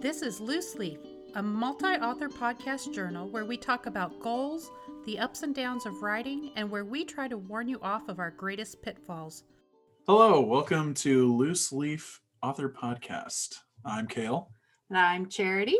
This is Loose Leaf, a multi author podcast journal where we talk about goals, the ups and downs of writing, and where we try to warn you off of our greatest pitfalls. Hello, welcome to Loose Leaf Author Podcast. I'm Kale. And I'm Charity.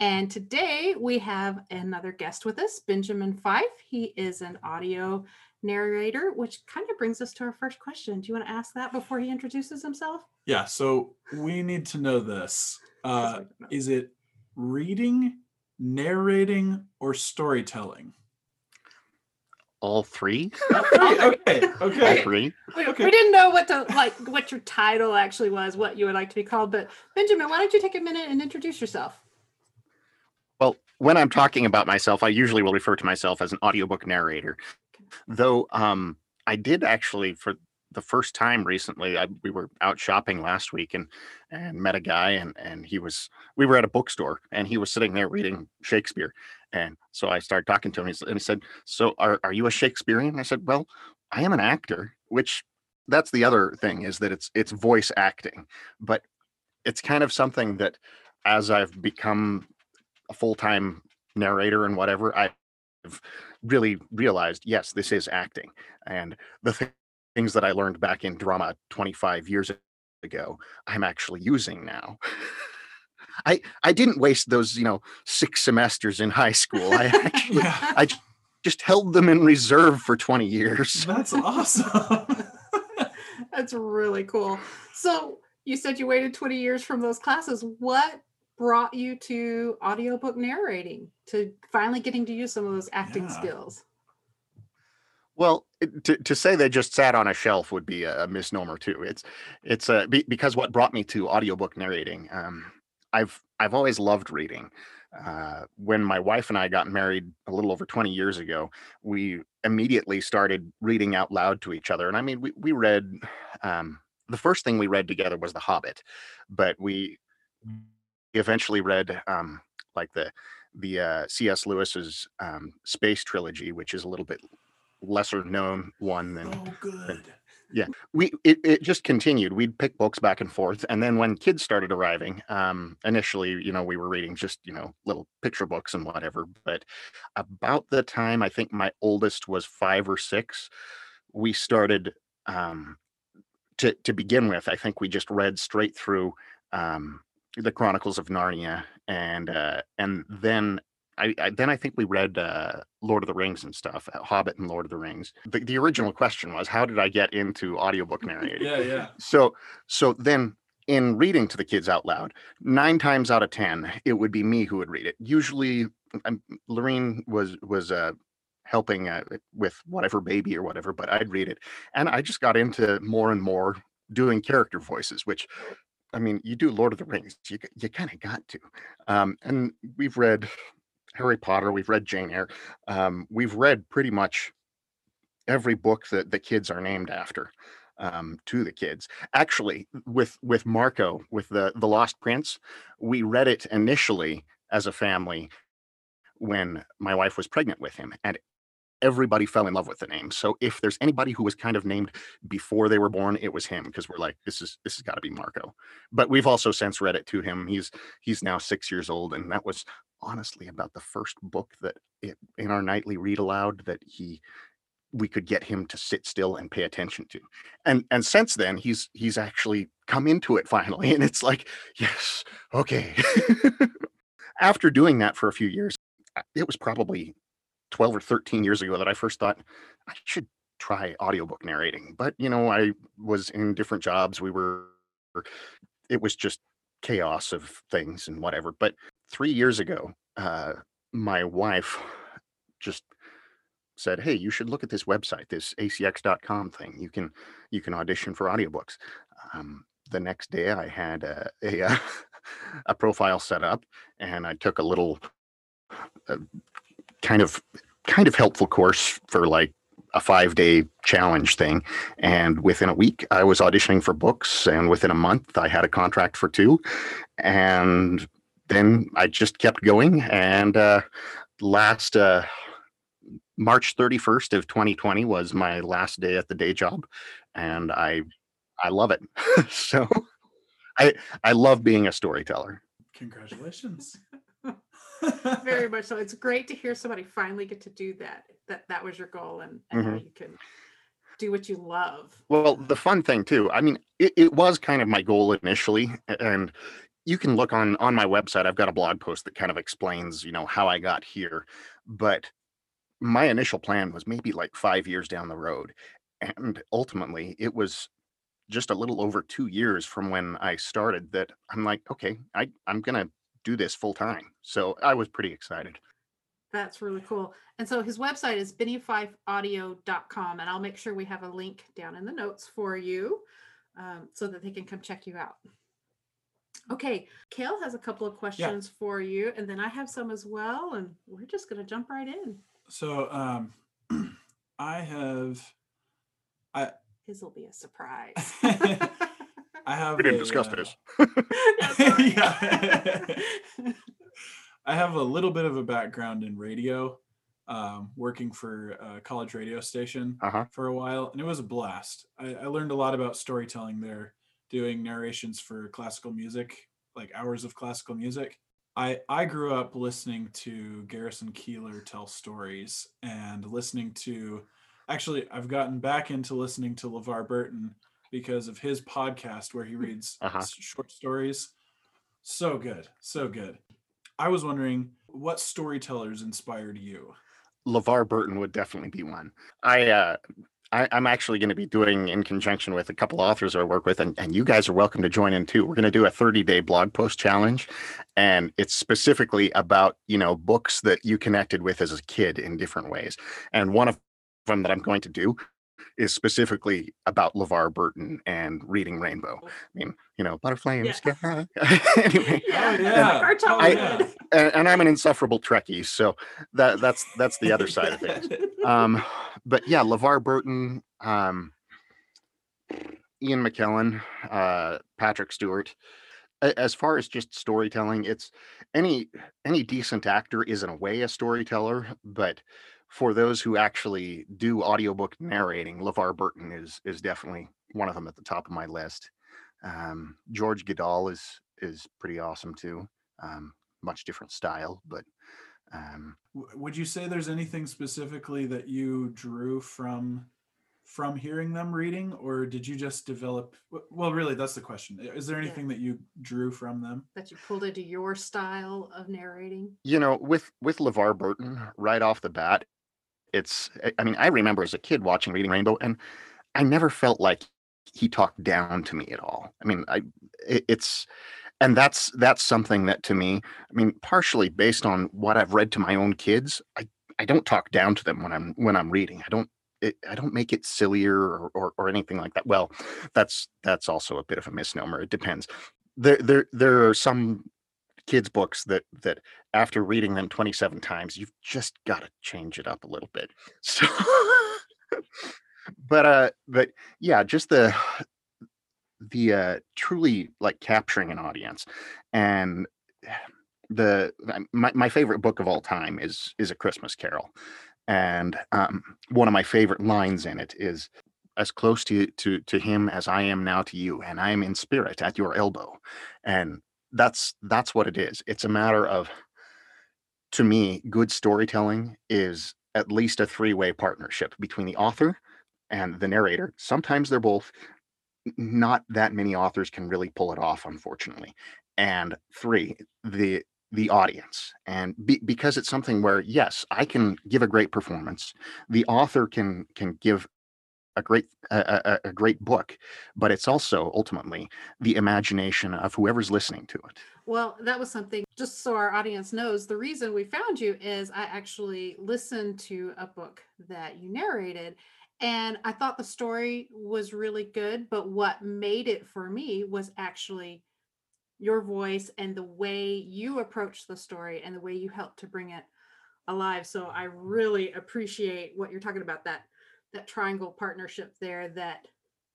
And today we have another guest with us, Benjamin Fife. He is an audio narrator, which kind of brings us to our first question. Do you want to ask that before he introduces himself? Yeah, so we need to know this. Uh, is it reading, narrating, or storytelling? All three. okay, All okay. three. We, Okay. we didn't know what to like what your title actually was, what you would like to be called. But Benjamin, why don't you take a minute and introduce yourself? Well, when I'm talking about myself, I usually will refer to myself as an audiobook narrator. Though um, I did actually, for the first time recently, I, we were out shopping last week and and met a guy, and and he was we were at a bookstore, and he was sitting there reading Shakespeare, and so I started talking to him, and he said, "So are are you a Shakespearean?" I said, "Well, I am an actor," which that's the other thing is that it's it's voice acting, but it's kind of something that as I've become a full-time narrator and whatever i've really realized yes this is acting. And the thi- things that i learned back in drama 25 years ago i'm actually using now i i didn't waste those you know six semesters in high school i actually Yeah, i just held them in reserve for 20 years that's awesome. That's really cool. So you said you waited 20 years from those classes. What brought you to audiobook narrating, to finally getting to use some of those acting Yeah. skills? Well, to, to say they just sat on a shelf would be a, a misnomer too. It's it's uh, be, because what brought me to audiobook narrating. Um, I've I've always loved reading. Uh, when my wife and I got married a little over 20 years ago, we immediately started reading out loud to each other. And I mean, we we read um, the first thing we read together was The Hobbit, but we eventually read um, like the the uh, C.S. Lewis's um, space trilogy, which is a little bit lesser known one than oh, good. Yeah we it, it just continued we'd pick books back and forth and then when kids started arriving um initially you know we were reading just you know little picture books and whatever but about the time i think my oldest was five or six we started um to to begin with i think we just read straight through um the chronicles of narnia and uh and then I, I then I think we read uh, Lord of the Rings and stuff, uh, Hobbit and Lord of the Rings. The, the original question was, how did I get into audiobook narrating? Yeah, yeah. So so then in reading to the kids out loud, nine times out of ten, it would be me who would read it. Usually, um, Lorene was was uh, helping uh, with whatever baby or whatever, but I'd read it, and I just got into more and more doing character voices, which. I mean, you do Lord of the Rings, you you kind of got to, um, and we've read Harry Potter, we've read Jane Eyre, um, we've read pretty much every book that the kids are named after um, to the kids. Actually, with with Marco, with the the Lost Prince, we read it initially as a family when my wife was pregnant with him, and everybody fell in love with the name. So if there's anybody who was kind of named before they were born, it was him because we're like, this is this has got to be Marco. But we've also since read it to him. He's he's now six years old, and that was honestly about the first book that it, in our nightly read aloud that he we could get him to sit still and pay attention to. And and since then he's he's actually come into it finally and it's like yes okay. After doing that for a few years uh, it was probably 12 or 13 years ago that i first thought i should try audiobook narrating. But you know i was in different jobs. We were it was just chaos of things and whatever. But three years ago uh my wife just said, "Hey, you should look at this website, this acx.com thing. You can you can audition for audiobooks." Um, the next day, I had a a, uh, a profile set up, and I took a little uh, kind of kind of helpful course for like a five day challenge thing. And within a week, I was auditioning for books, and within a month, I had a contract for two, and then I just kept going. And uh, last uh, March 31st of 2020 was my last day at the day job and I I love it. so I I love being a storyteller. Congratulations. Very much so. It's great to hear somebody finally get to do that. That that was your goal, and, and now Mhm. you can do what you love. Well, the fun thing too, I mean, it, it was kind of my goal initially, and you can look on on my website. I've got a blog post that kind of explains, you know, how I got here. But my initial plan was maybe like five years down the road, and ultimately, it was just a little over two years from when I started that I'm like, okay, I I'm gonna do this full time. So I was pretty excited. That's really cool. And so his website is benny5audio.com, and I'll make sure we have a link down in the notes for you um, so that they can come check you out. Okay, Kale has a couple of questions for you, and then I have some as well, and we're just going to jump right in. so um I have I His will be a surprise. I have We didn't a, discuss uh, this. Yeah. I have a little bit of a background in radio, um, working for a college radio station Uh-huh. for a while, and it was a blast. I, I learned a lot about storytelling there, doing narrations for classical music, like hours of classical music. I, I grew up listening to Garrison Keillor tell stories and listening to actually I've gotten back into listening to LeVar Burton because of his podcast where he reads Uh-huh. short stories. So good, so good. I was wondering what storytellers inspired you? LeVar Burton would definitely be one. I uh I, I'm actually going to be doing in conjunction with a couple authors I work with, and, and you guys are welcome to join in too. We're going to do a 30 day blog post challenge, and it's specifically about you know books that you connected with as a kid in different ways. And one of them that I'm going to do is specifically about LeVar Burton and reading Rainbow. I mean, you know, butterfly in Yeah. sky. anyway, yeah, Oh, yeah. our Oh, childhood. and, and I'm an insufferable Trekkie, so that that's that's the other side of things. Um, but yeah, LeVar Burton, um, Ian McKellen, uh, Patrick Stewart. As far as just storytelling, it's any any decent actor is in a way a storyteller, but for those who actually do audiobook narrating, LeVar Burton is is definitely one of them at the top of my list. Um, George Guidall is is pretty awesome too. Um, much different style, but um, Would you say there's anything specifically that you drew from from hearing them reading, or did you just develop? Well, really, that's the question. Is there Yeah. anything that you drew from them? that you pulled into your style of narrating. you know with with levar burton right off the bat it's I- i mean i remember as a kid watching reading rainbow and i never felt like he talked down to me at all i mean i it, it's and that's that's something that to me i mean partially based on what i've read to my own kids i i don't talk down to them when i'm when i'm reading i don't it, I don't make it sillier or, or or anything like that. Well, that's that's also a bit of a misnomer. It depends. There there there are some kids books that that after reading them 27 times you've just got to change it up a little bit. So but uh but yeah just the the uh truly like capturing an audience. And the my, my favorite book of all time is is a christmas carol. And um one of my favorite lines in it is as close to to to him as i am now to you and i am in spirit at your elbow. And that's that's what it is. It's a matter of to me good storytelling is at least a three-way partnership between the author and the narrator. Sometimes they're both. Not that many authors can really pull it off unfortunately. And three the the audience. And be, because it's something where yes i can give a great performance. The author can can give a great a, a, great book but it's also ultimately the imagination of whoever's listening to it Well, that was something, just so our audience knows, the reason we found you is I actually listened to a book that you narrated and I thought the story was really good. But what made it for me was actually your voice and the way you approached the story and the way you helped to bring it alive. So I really appreciate what you're talking about that that triangle partnership there that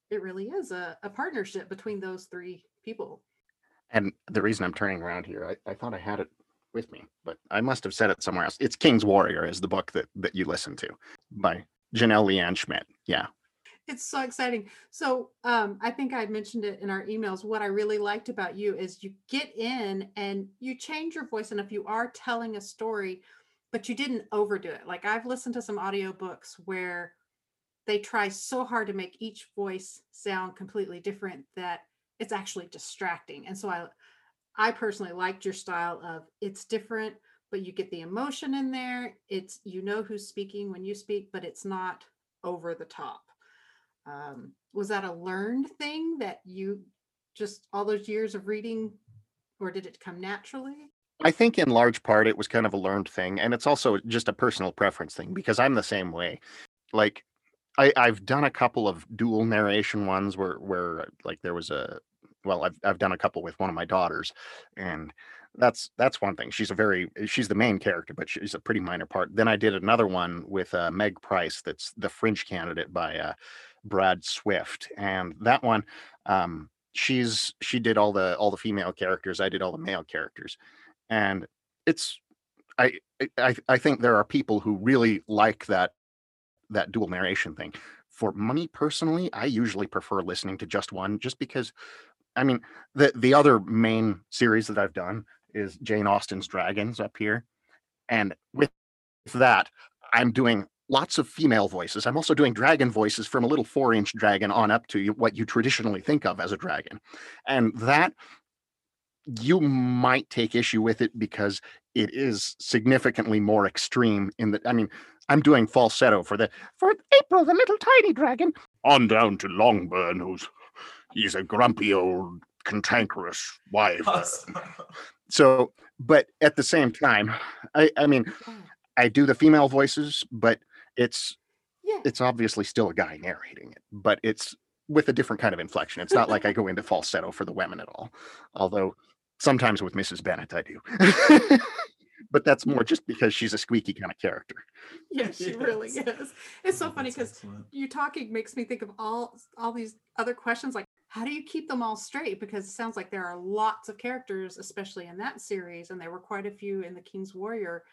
it really is a, a partnership between those three people. And the reason I'm turning around here, I, I thought I had it with me, but I must have said it somewhere else. It's King's Warrior is the book that that you listen to by Janelle Leanne Schmidt. Yeah. it's so exciting. So um, I think I mentioned it in our emails. What I really liked about you is you get in and you change your voice. And if you are telling a story, but you didn't overdo it. Like I've listened to some audiobooks where they try so hard to make each voice sound completely different that it's actually distracting. And so I I personally liked your style of it's different, but you get the emotion in there. It's you know who's speaking when you speak, but it's not over the top. Um, was that a learned thing that you just all those years of reading, or did it come naturally? I think in large part it was kind of a learned thing, and it's also just a personal preference thing because I'm the same way. Like I, I've done a couple of dual narration ones where where like there was a well, I've I've done a couple with one of my daughters, and that's that's one thing. She's a very she's the main character, but she's a pretty minor part. Then I did another one with uh, Meg Price, that's the Fringe candidate by uh, Brad Swift, and that one, um, she's she did all the all the female characters. I did all the male characters, and it's I I I think there are people who really like that that dual narration thing. For me personally, I usually prefer listening to just one, just because. I mean, the the other main series that I've done is Jane Austen's Dragons up here, and with that, I'm doing lots of female voices. I'm also doing dragon voices from a little four inch dragon on up to what you traditionally think of as a dragon. And that you might take issue with it because it is significantly more extreme in the I mean, I'm doing falsetto for the for April, the little tiny dragon. On down to Longbourn, who's he's a grumpy old cantankerous wife. Uh, so but at the same time, I, I mean, mm. I do the female voices, but it's Yeah. it's obviously still a guy narrating it, but it's with a different kind of inflection. It's not like I go into falsetto for the women at all. Although sometimes with Mrs. Bennet I do. but that's more just because she's a squeaky kind of character. Yes, she really is. It's so funny because excellent. you talking makes me think of all all these other questions like how do you keep them all straight because it sounds like there are lots of characters especially in that series and there were quite a few in the king's warrior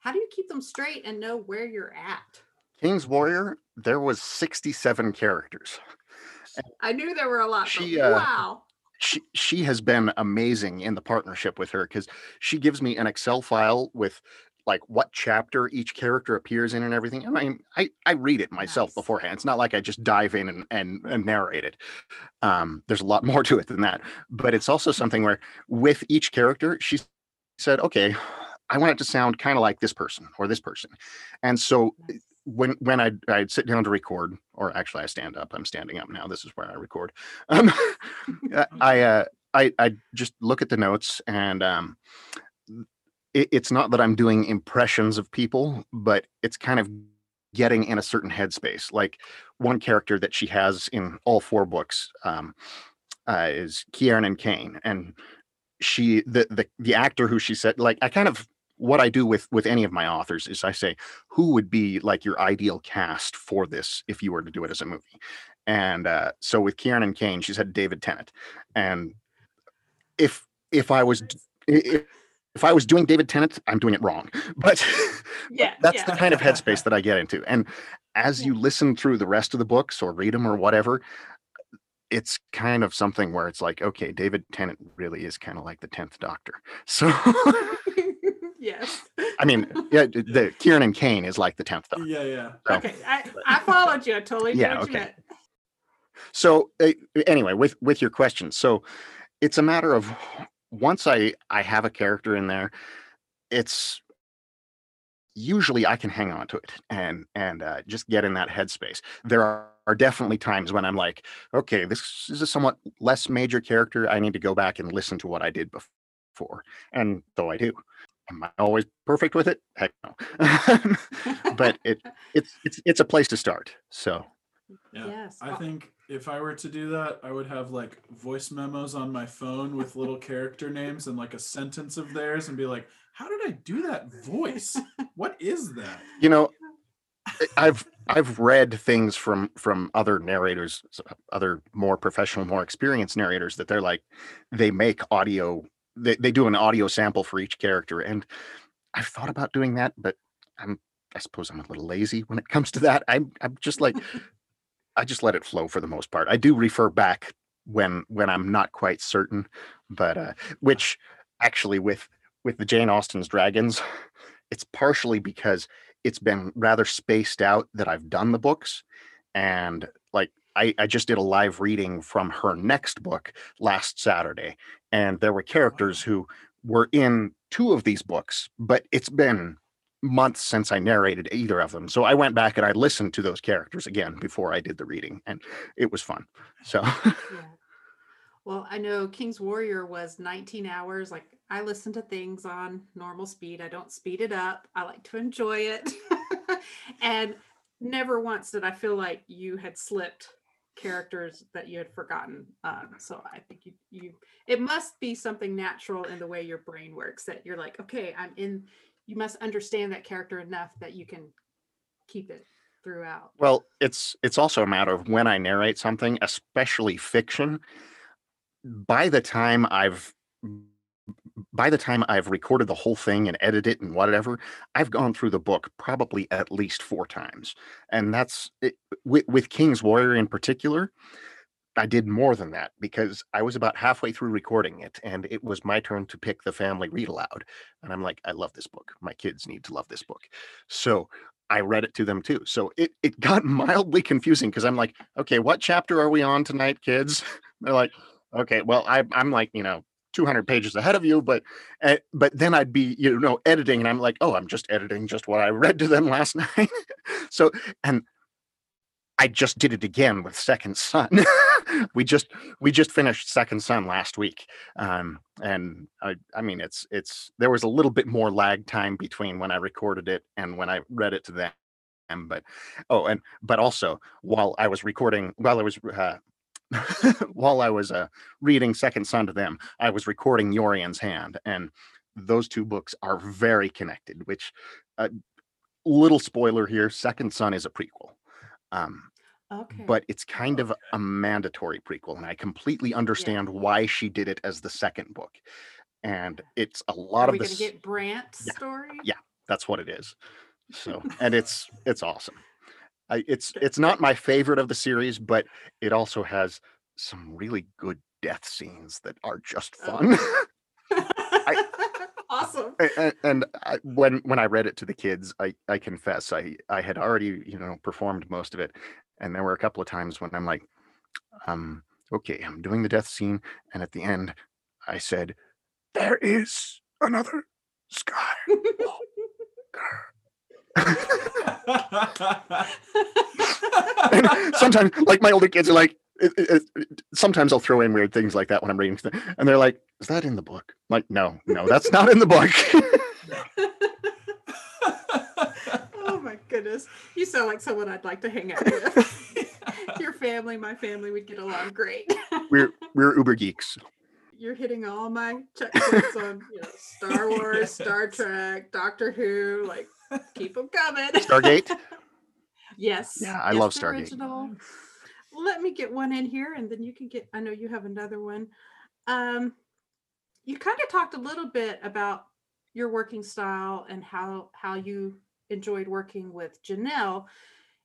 how do you keep them straight and know where you're at King's Warrior, there was 67 characters. i knew there were a lot She, but uh, wow she she has been amazing in the partnership with her because she gives me an Excel file with like what chapter each character appears in and everything. And I mean, I I read it myself Nice. beforehand. It's not like I just dive in and, and and narrate it. Um, there's a lot more to it than that. But it's also something where with each character, she said, okay, I want it to sound kind of like this person or this person. And so. When when I I'd sit down to record, or actually I stand up. I'm standing up now. This is where I record. Um, I I, uh, I I just look at the notes, and um, it, it's not that I'm doing impressions of people, but it's kind of getting in a certain headspace. Like one character that she has in all four books um, uh, is Kieran and Kane, and she the the the actor who she said like I kind of what I do with with any of my authors is I say who would be like your ideal cast for this if you were to do it as a movie. And uh, so with Kieran and Kane, she said David Tennant. And if if I was d- i- i- if I was doing David Tennant, I'm doing it wrong. But yeah that's yeah. the kind of headspace that I get into. And as you listen through the rest of the books or read them or whatever, it's kind of something where it's like, okay, David Tennant really is kind of like the tenth Doctor. So yes I mean, yeah, the Kieran and Kane is like the tenth Doctor. Yeah, yeah. So- okay I, I followed you i totally Yeah, what you okay. meant. So uh, anyway, with with your question, so it's a matter of once I I have a character in there, it's usually I can hang on to it and and uh, just get in that headspace. There are, are definitely times when I'm like, okay, this is a somewhat less major character. I need to go back and listen to what I did before, and though I do. Am I always perfect with it? Heck no. but it it's it's it's a place to start. So Yeah. yes I think if I were to do that, I would have like voice memos on my phone with little character names and like a sentence of theirs and be like, how did I do that voice? What is that? you know I- i've i've read things from from other narrators other more professional more experienced narrators that they're like they make audio they, they do an audio sample for each character and i've thought about doing that but i'm i suppose i'm a little lazy when it comes to that i'm i'm just like I just let it flow for the most part. I do refer back when when I'm not quite certain, but uh, which actually with with the Jane Austen's Dragons, it's partially because it's been rather spaced out that I've done the books, and like I, I just did a live reading from her next book last Saturday, and there were characters who were in two of these books, but it's been months since I narrated either of them. So I went back and I listened to those characters again before I did the reading, and it was fun. So yeah. Well, I know King's Warrior was 19 hours. Like I listen to things on normal speed. I don't speed it up. I like to enjoy it. and never once did I feel like you had slipped characters that you had forgotten. Um, so I think you you it must be something natural in the way your brain works that you're like, okay, I'm in you must understand that character enough that you can keep it throughout. Well, it's it's also a matter of when I narrate something, especially fiction. By the time I've by the time I've recorded the whole thing and edited it and whatever, I've gone through the book probably at least four times, and that's it, with, with King's Warrior in particular. I did more than that because I was about halfway through recording it and it was my turn to pick the family read aloud. And I'm like, I love this book. My kids need to love this book. So I read it to them too. So it, it got mildly confusing because I'm like, okay, what chapter are we on tonight, kids? They're like, okay, well, I, I'm like, you know, 200 pages ahead of you, but uh, but then I'd be, you know, editing and I'm like, oh, I'm just editing just what I read to them last night. so, and I just did it again with Second Son. we just we just finished Second Son last week, um, and I I mean it's it's there was a little bit more lag time between when I recorded it and when I read it to them. But oh, and but also while I was recording, while I was uh, while I was uh, reading Second Son to them, I was recording Yorien's Hand, and those two books are very connected. Which, uh, little spoiler here: Second Son is a prequel. Um, Okay. but it's kind of a mandatory prequel, and I completely understand why she did it as the second book. And it's a lot Are of we this. gonna get Brant's Yeah. story? Yeah. That's what it is. So, and it's it's awesome. I, it's it's not my favorite of the series, but it also has some really good death scenes that are just fun. awesome. A- a- and I, when when I read it to the kids, I I confess I I had already you know performed most of it, and there were a couple of times when I'm like, um, okay, I'm doing the death scene, and at the end, I said, there is another sky. sometimes, like my older kids are like, it, it, it- sometimes I'll throw in weird things like that when I'm reading, and they're like, "Is that in the book?" I'm like, no, no, that's not in the book. oh my goodness. You sound like someone I'd like to hang out with. Your family, my family would get along great. we're we're uber geeks. You're hitting all my checkpoints on you know, Star Wars, Star Trek, Doctor Who. Like, keep them coming. Stargate. Yes. Yeah, I yes, love Stargate. Original. Let me get one in here, and then you can get. I know you have another one. Um, you kind of talked a little bit about your working style and how how you enjoyed working with Janelle.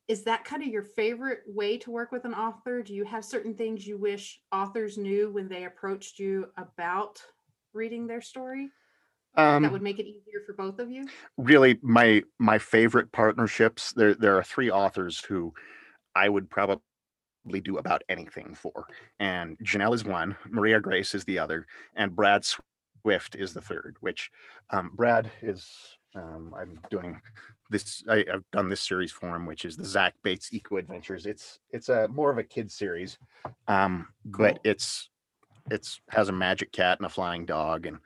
Is that kind of your favorite way to work with an author? Do you have certain things you wish authors knew when they approached you about reading their story that Um, would make it easier for both of you? really, my my favorite partnerships. There there are three authors who I would probably do about anything for, and Janelle is one, Maria Grace is the other, and Brad Swift is the third. Which um, Brad is. Um, I'm doing this. I, I've done this series for him, which is the Zach Bates Eco Adventures. It's it's a more of a kid series, um, but Cool. it's it's has a magic cat and a flying dog and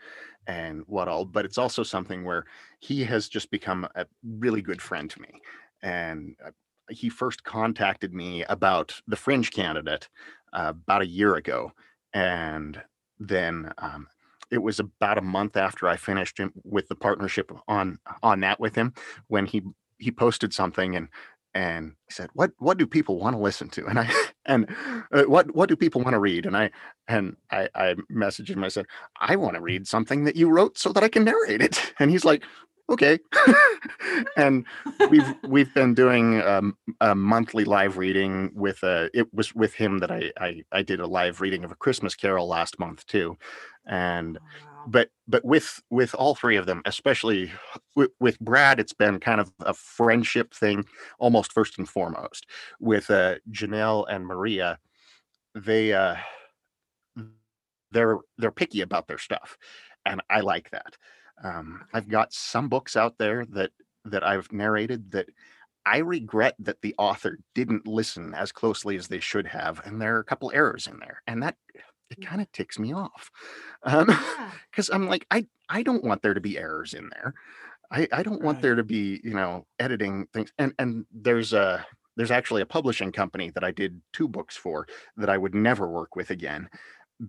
and what all. But it's also something where he has just become a really good friend to me, and uh, he first contacted me about the Fringe candidate uh, about a year ago, and then um, it was about a month after I finished with the partnership on on that with him when he he posted something and and he said what what do people want to listen to and I and uh, what what do people want to read and I and I I messaged him I said I want to read something that you wrote so that I can narrate it and he's like okay. and we've we've been doing um, a monthly live reading with a. It was with him that I, I I did a live reading of a Christmas Carol last month too, and Oh, wow. But but with with all three of them especially with, with brad it's been kind of a friendship thing almost first and foremost. With uh janelle and maria they uh they're they're picky about their stuff and i like that. Um i've got some books out there that that i've narrated that i regret that the author didn't listen as closely as they should have and there are a couple errors in there and that it kind of ticks me off um Yeah. because I'm like, I I don't want there to be errors in there. I I don't want Right. there to be you know editing things. And and there's a there's actually a publishing company that I did two books for that I would never work with again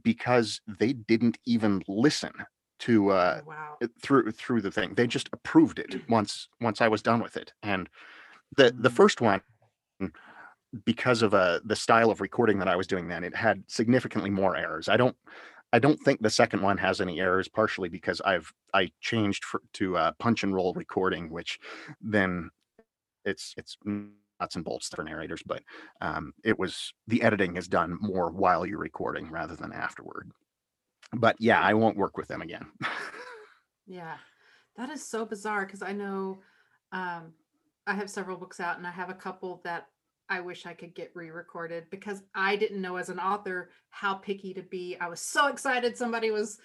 because they didn't even listen to uh Oh, wow. through through the thing. They just approved it once once I was done with it. And the the Mm. first one because of uh the style of recording that I was doing then, it had significantly more errors. I don't I don't think the second one has any errors, partially because I've I changed for, to uh, punch and roll recording, which then it's it's nuts and bolts for narrators, but um, it was the editing is done more while you're recording rather than afterward. But yeah, I won't work with them again. Yeah, that is so bizarre because I know um, I have several books out and I have a couple that I wish I could get re recorded because I didn't know as an author how picky to be. I was so excited somebody was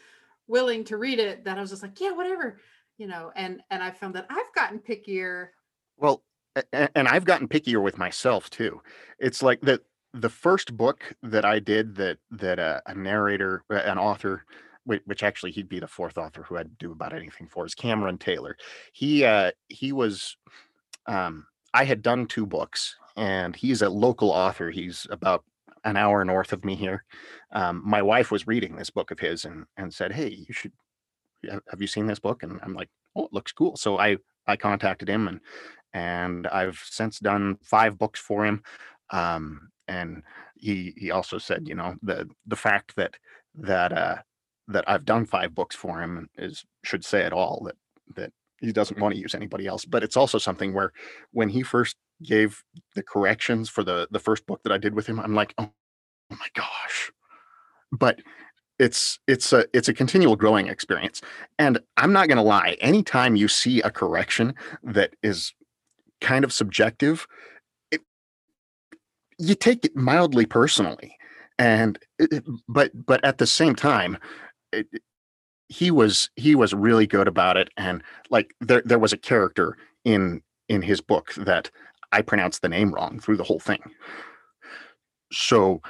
willing to read it that I was just like, yeah, whatever, you know, and and I found that I've gotten pickier. Well, and I've gotten pickier with myself too. It's like the the first book that I did that that a narrator, an author, which actually he'd be the fourth author who I'd do about anything for, is Cameron Taylor. He uh, he was, um, I had done two books, and he's a local author. He's about an hour north of me here. Um, my wife was reading this book of his and and said, "Hey, you should have you seen this book?" And I'm like, "Oh, it looks cool." So I I contacted him and and I've since done five books for him. Um, and he he also said, you know, the the fact that that uh that I've done five books for him is should say it all that that he doesn't want to use anybody else. But it's also something where when he first gave the corrections for the the first book that I did with him, I'm like, oh, oh my gosh. But it's it's a it's a continual growing experience. And I'm not gonna lie, anytime you see a correction that is kind of subjective, it, you take it mildly personally. And but but at the same time, it- he was he was really good about it. And like there there was a character in in his book that I pronounced the name wrong through the whole thing. So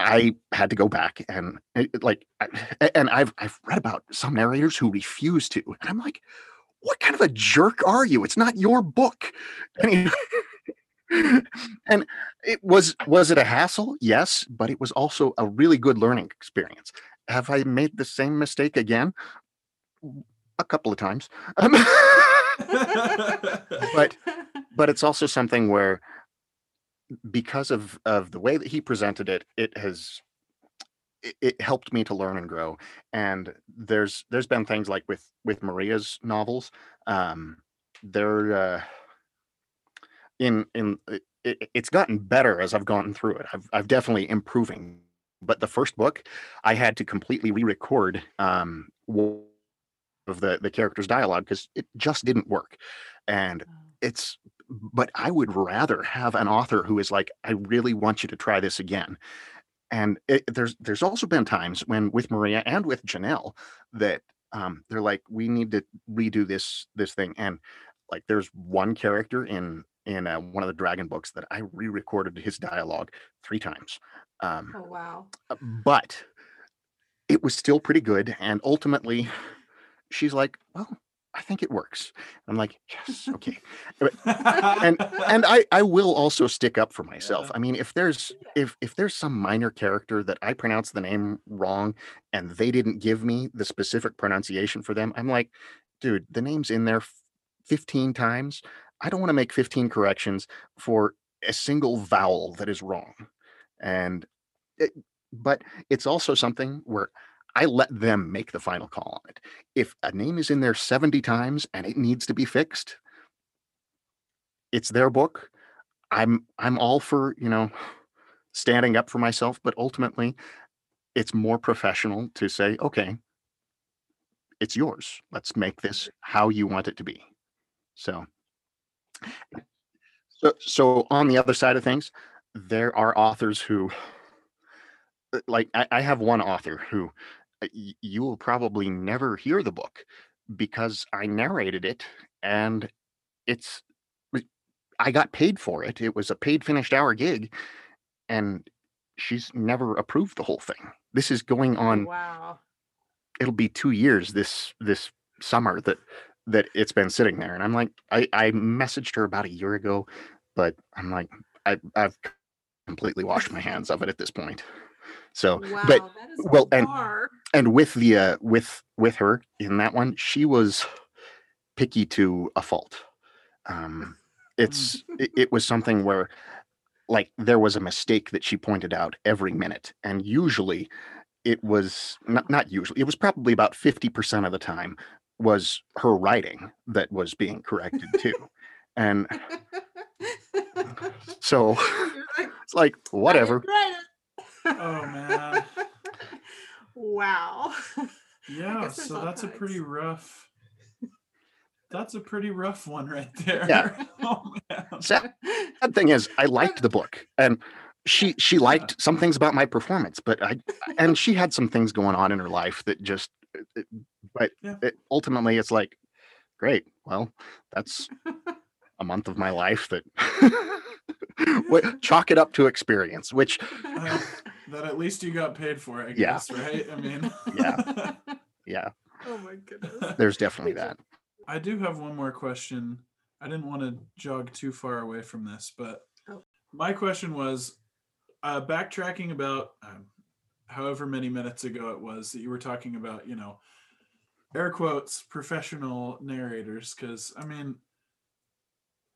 I had to go back and it- it, like, and I've I've read about some narrators who refuse to, and I'm like, what kind of a jerk are you? It's not your book. Anyway, and it was was it a hassle? Yes, but it was also a really good learning experience. Have I made the same mistake again? A couple of times. Um, But- but it's also something where because of of the way that he presented it it has it, helped me to learn and grow. And there's there's been things like with with maria's novels um they're uh in in it, it- it's gotten better as i've gone through it. I've, I've definitely improving. But the first book i had to completely re-record um of the the character's dialogue because it just didn't work and it's but I would rather have an author who is like, I really want you to try this again. And it, there's there's also been times when with Maria and with Janelle that um, they're like, we need to redo this this thing. And like, there's one character in in uh, one of the Dragon books that I re-recorded his dialogue three times. Um, oh wow. uh, but it was still pretty good. And ultimately, she's like, well, I think it works. I'm like, yes, okay and and I I will also stick up for myself. I mean, if there's if if there's some minor character that I pronounce the name wrong and they didn't give me the specific pronunciation for them, I'm like, dude, the name's in there 15 times. I don't want to make 15 corrections for a single vowel that is wrong. And it, but it's also something where I let them make the final call on it. If a name is in there 70 times and it needs to be fixed, it's their book. I'm I'm all for, you know, standing up for myself, but ultimately it's more professional to say, okay, it's yours. Let's make this how you want it to be. So so, so on the other side of things, there are authors who like I, I have one author who Uh, you will probably never hear the book because I narrated it and it's I got paid for it. It was a paid finished hour gig and she's never approved the whole thing. This is going oh, on Wow. it'll be 2 years this this summer that that it's been sitting there and I'm like I I messaged her about a year ago but I'm like I I've completely washed my hands of it at this point. So Wow. but that is well, bizarre. and with the uh with with her in that one she was picky to a fault. Um it's it, it was something where like there was a mistake that she pointed out every minute and usually it was not not usually it was probably about 50% of the time was her writing that was being corrected too and so like, it's like whatever. Oh, man. wow. Yeah, so all that's a pretty rough. That's a pretty rough one right there. Yeah. oh man. sad thing is i liked the book and she she Yeah. liked some things about my performance but i and she had some things going on in her life that just it- but Yeah. it, ultimately it's like great well that's a month of my life that Wh- chalk it up to experience which Uh, that at least you got paid for, it, I Yeah. guess, right? I mean, Yeah. yeah Oh my goodness. there's definitely that I do have one more question. I didn't want to jog too far away from this, but Oh. my question was uh, backtracking about um, however many minutes ago it was that you were talking about, you know, air quotes, professional narrators. Because, I mean,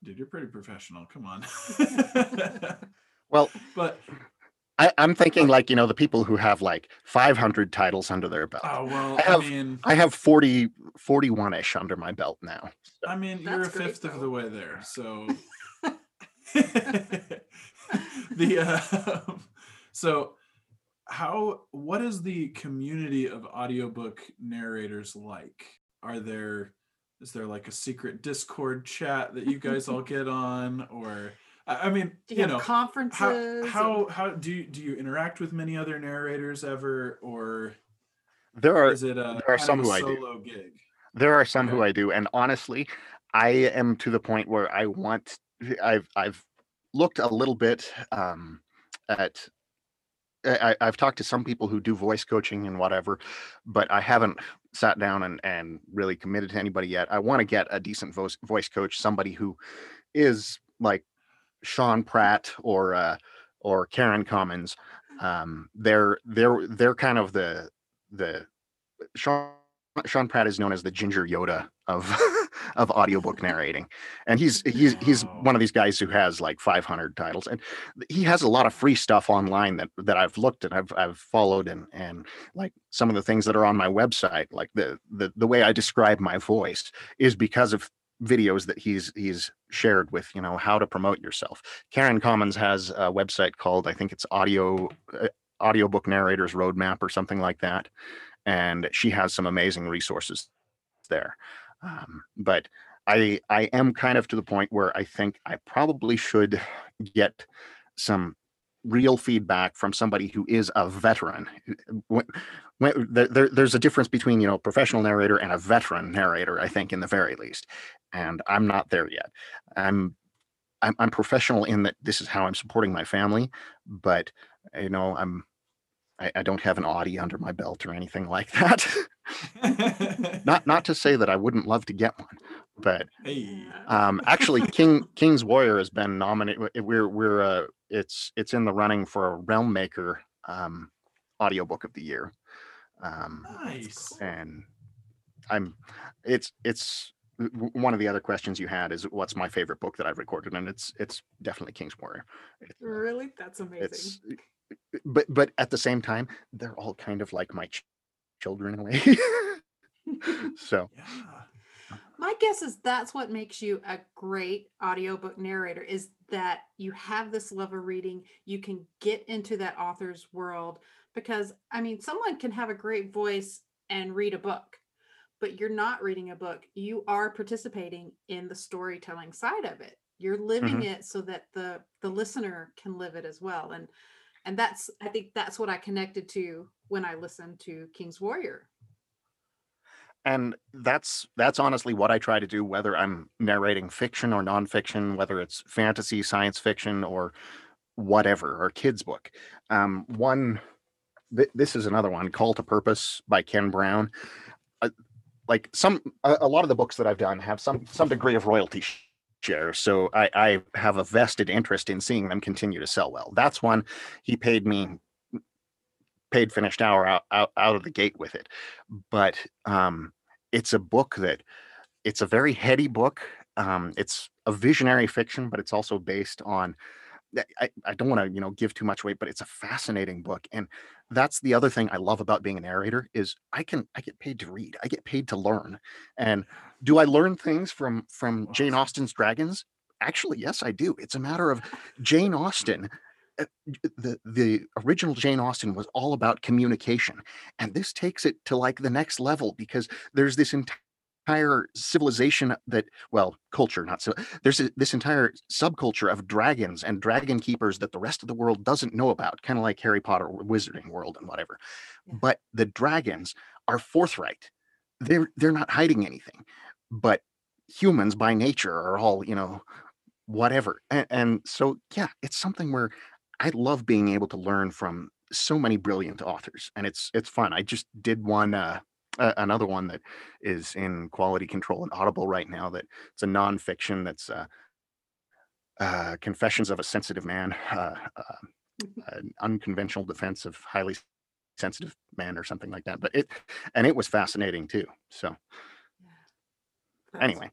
dude, you're pretty professional. Come on. well but, I, i'm thinking like you know the people who have like 500 titles under their belt oh, well, I I, have- mean, i have 40 41ish under my belt now I mean, you're a That's great, fifth of the way there. So the uh, so how what is the community of audiobook narrators like? Are there is there like a secret Discord chat that you guys all get on or I I mean, Do you, you, know, conferences? how and- how how do you do you interact with many other narrators ever or there are is it a there are some a who I do. gig? There are some who I do, and honestly, I am to the point where I want. I've I've looked a little bit um, at. I, I- I've talked to some people who do voice coaching and whatever, but I haven't sat down and, and really committed to anybody yet. I want to get a decent voice voice coach, somebody who is like Sean Pratt or uh, or Karen Commons. Um, they're they're they're kind of the the Sean Sean Pratt is known as the Ginger Yoda of of audiobook narrating, and he's he's he's one of these guys who has like 500 titles, and he has a lot of free stuff online that that I've looked at, I've I've followed, and and like some of the things that are on my website, like the the the way I describe my voice is because of videos that he's he's shared with you know how to promote yourself. Karen Commons has a website called I think it's audio uh, audiobook narrators roadmap or something like that and she has some amazing resources there. Um, but I I am kind of to the point where I think I probably should get some real feedback from somebody who is a veteran. When, there, there- there's a difference between you know a professional narrator and a veteran narrator. I think in the very least, and I'm not there yet. I'm I'm, I'm professional in that this is how I'm supporting my family, but you know I'm I, I don't have an Audie under my belt or anything like that. not not to say that I wouldn't love to get one, but hey. um, actually, King King's Warrior has been nominated. We're we're uh, it's it's in the running for a Realm Maker um, audiobook of the year, um, Nice. and I'm it's it's one of the other questions you had is what's my favorite book that I've recorded, and it's it's definitely King's Warrior. It's, uh, Really? That's amazing. it's but but at the same time they're all kind of like my ch- children away. so Yeah. My guess is that's what makes you a great audiobook narrator is that you have this love of reading. You can get into that author's world because I mean, someone can have a great voice and read a book, but you're not reading a book. You are participating in the storytelling side of it. You're living it so that the the listener can live it as well. And and that's I think that's what I connected to when I listened to King's Warrior. and that's that's honestly what I try to do, whether I'm narrating fiction or nonfiction, whether it's fantasy, science fiction, or whatever, or kids book. Um, one, th- this is another one, Call to Purpose by Ken Brown. Uh, like some, a, a lot of the books that I've done have some some degree of royalty share, so I, I have a vested interest in seeing them continue to sell well. That's one he paid me paid finished hour out, out, out of the gate with it but um it's a book that it's a very heady book um it's a visionary fiction but it's also based on I, I don't want to you know give too much weight but it's a fascinating book and that's the other thing i love about being a narrator is i can i get paid to read i get paid to learn and do i learn things from from jane austen's dragons? Actually yes i do. It's a matter of jane austen uh, the the original jane austen was all about communication and this takes it to like the next level because there's this entire civilization that well culture not so there's a, this entire subculture of dragons and dragon keepers that the rest of the world doesn't know about kind of like harry potter wizarding world and whatever. Yeah. but the dragons are forthright. They're they're not hiding anything. But humans by nature are all you know whatever. And, and so yeah it's something where i love being able to learn from so many brilliant authors and it's it's fun. I just did one uh uh, another one that is in quality control and audible right now that it's a nonfiction that's uh, uh confessions of a sensitive man uh, uh an unconventional defense of highly sensitive man or something like that but it and it was fascinating too so That's anyway.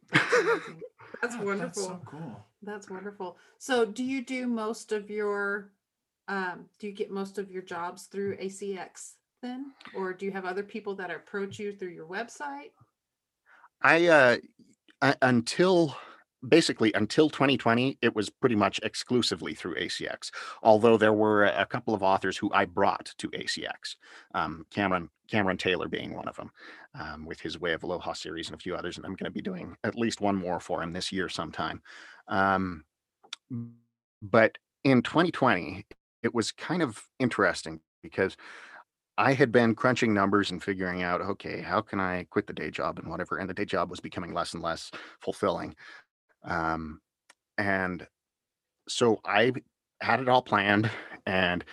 That's wonderful. That's so cool. That's wonderful. So, do you do most of your, um, do you get most of your jobs through ACX then, or do you have other people that approach you through your website? I uh I, until basically until 2020 it was pretty much exclusively through ACX although there were a couple of authors who I brought to ACX um, Cameron Cameron Taylor being one of them um, with his Way of Aloha series and a few others and I'm going to be doing at least one more for him this year sometime um, but in 2020 it was kind of interesting because I had been crunching numbers and figuring out, okay, how can I quit the day job and whatever? And the day job was becoming less and less fulfilling. Um, and so I had it all planned. And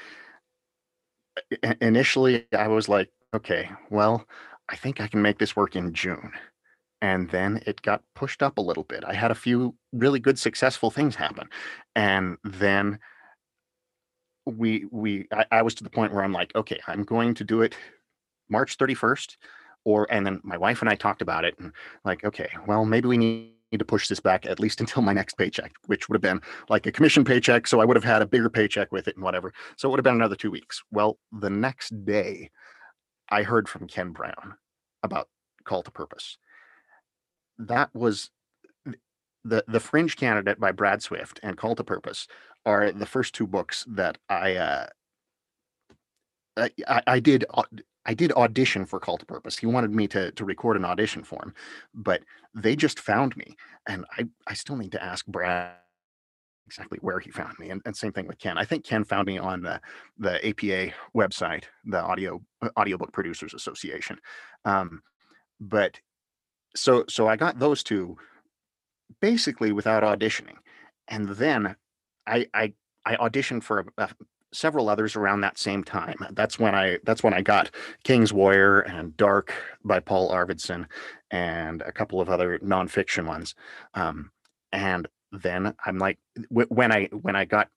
initially I was like, okay, well, I think I can make this work in June. And then it got pushed up a little bit. I had a few really good, successful things happen. And then we we I, I was to the point where I'm like, okay, I'm going to do it March 31st, or and then my wife and I talked about it and like, okay, well, maybe we need to push this back at least until my next paycheck, which would have been like a commission paycheck. So I would have had a bigger paycheck with it and whatever. So it would have been another two weeks. Well, the next day I heard from Ken Brown about Call to Purpose. That was the the Fringe Candidate by Brad Swift and Call to Purpose are the first two books that I uh, I, I I did I did audition for Call to Purpose. He wanted me to to record an audition for him, but they just found me, and I I still need to ask Brad exactly where he found me, and, and same thing with Ken. I think Ken found me on the the APA website, the Audio uh, Audiobook Producers Association, um, but so so I got those two basically without auditioning, and then I I I auditioned for a, a- several others around that same time. That's when I that's when I got King's Warrior and Dark by Paul Arvidson and a couple of other nonfiction ones. Um, and then I'm like, w- when I when I got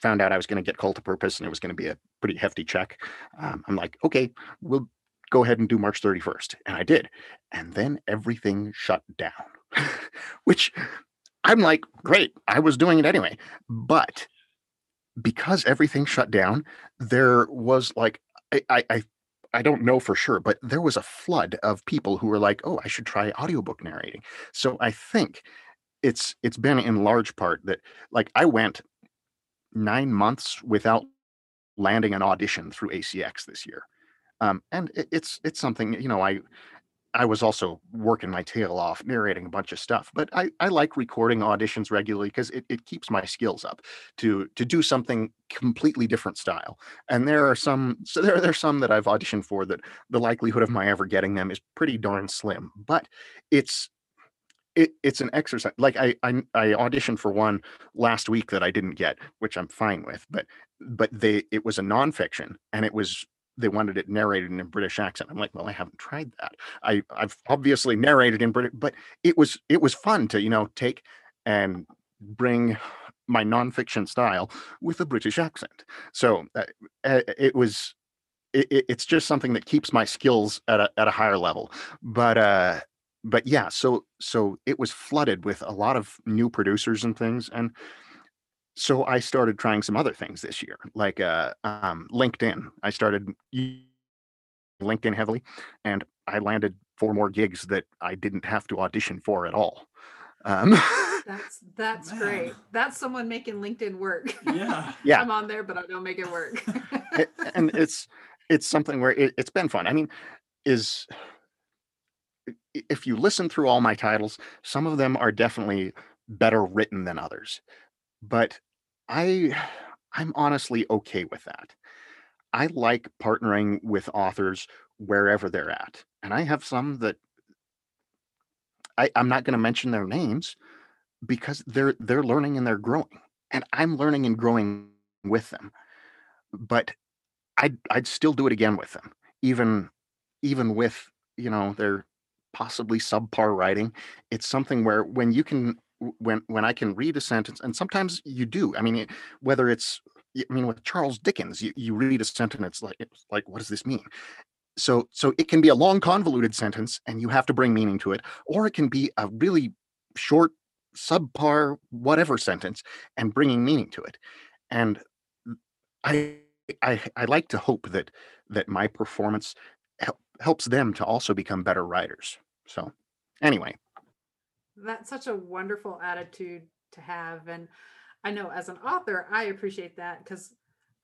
found out I was going to get Call to Purpose and it was going to be a pretty hefty check, um, I'm like, okay, we'll go ahead and do March 31st, and I did. And then everything shut down, which I'm like, great, I was doing it anyway. But because everything shut down, there was like I I I, I don't know for sure, but there was a flood of people who were like, "Oh, I should try audiobook narrating." So I think it's it's been in large part that like I went 9 months without landing an audition through ACX this year. Um, and it, it's it's something you know I I was also working my tail off narrating a bunch of stuff, but I, I like recording auditions regularly because it, it keeps my skills up to to do something completely different style. And there are some so there, there are some that I've auditioned for that the likelihood of my ever getting them is pretty darn slim. But it's it, it's an exercise. Like I, I I auditioned for one last week that I didn't get, which I'm fine with. But but they it was a nonfiction and it was they wanted it narrated in a British accent. I'm like, well, I haven't tried that. I I've obviously narrated in British, but it was it was fun to you know take and bring my nonfiction style with a British accent. So uh, it was it, it's just something that keeps my skills at a at a higher level. But uh but yeah, so so it was flooded with a lot of new producers and things and so I started trying some other things this year, like uh, um, LinkedIn. I started LinkedIn heavily, and I landed four more gigs that I didn't have to audition for at all. Um, that's that's Man. great. That's someone making LinkedIn work. Yeah, yeah. I'm on there, but I don't make it work. it, and it's it's something where it, it's been fun. I mean, is if you listen through all my titles, some of them are definitely better written than others but I I'm honestly okay with that. I like partnering with authors wherever they're at. And I have some that I, I'm not going to mention their names because they're they're learning and they're growing. And I'm learning and growing with them. But I'd I'd still do it again with them, even even with, you know, their possibly subpar writing. It's something where when you can when when I can read a sentence, and sometimes you do. I mean, whether it's I mean, with Charles Dickens, you, you read a sentence, like like, what does this mean? So so it can be a long, convoluted sentence, and you have to bring meaning to it, or it can be a really short, subpar, whatever sentence, and bringing meaning to it. And I I I like to hope that that my performance help, helps them to also become better writers. So anyway, that's such a wonderful attitude to have and i know as an author i appreciate that because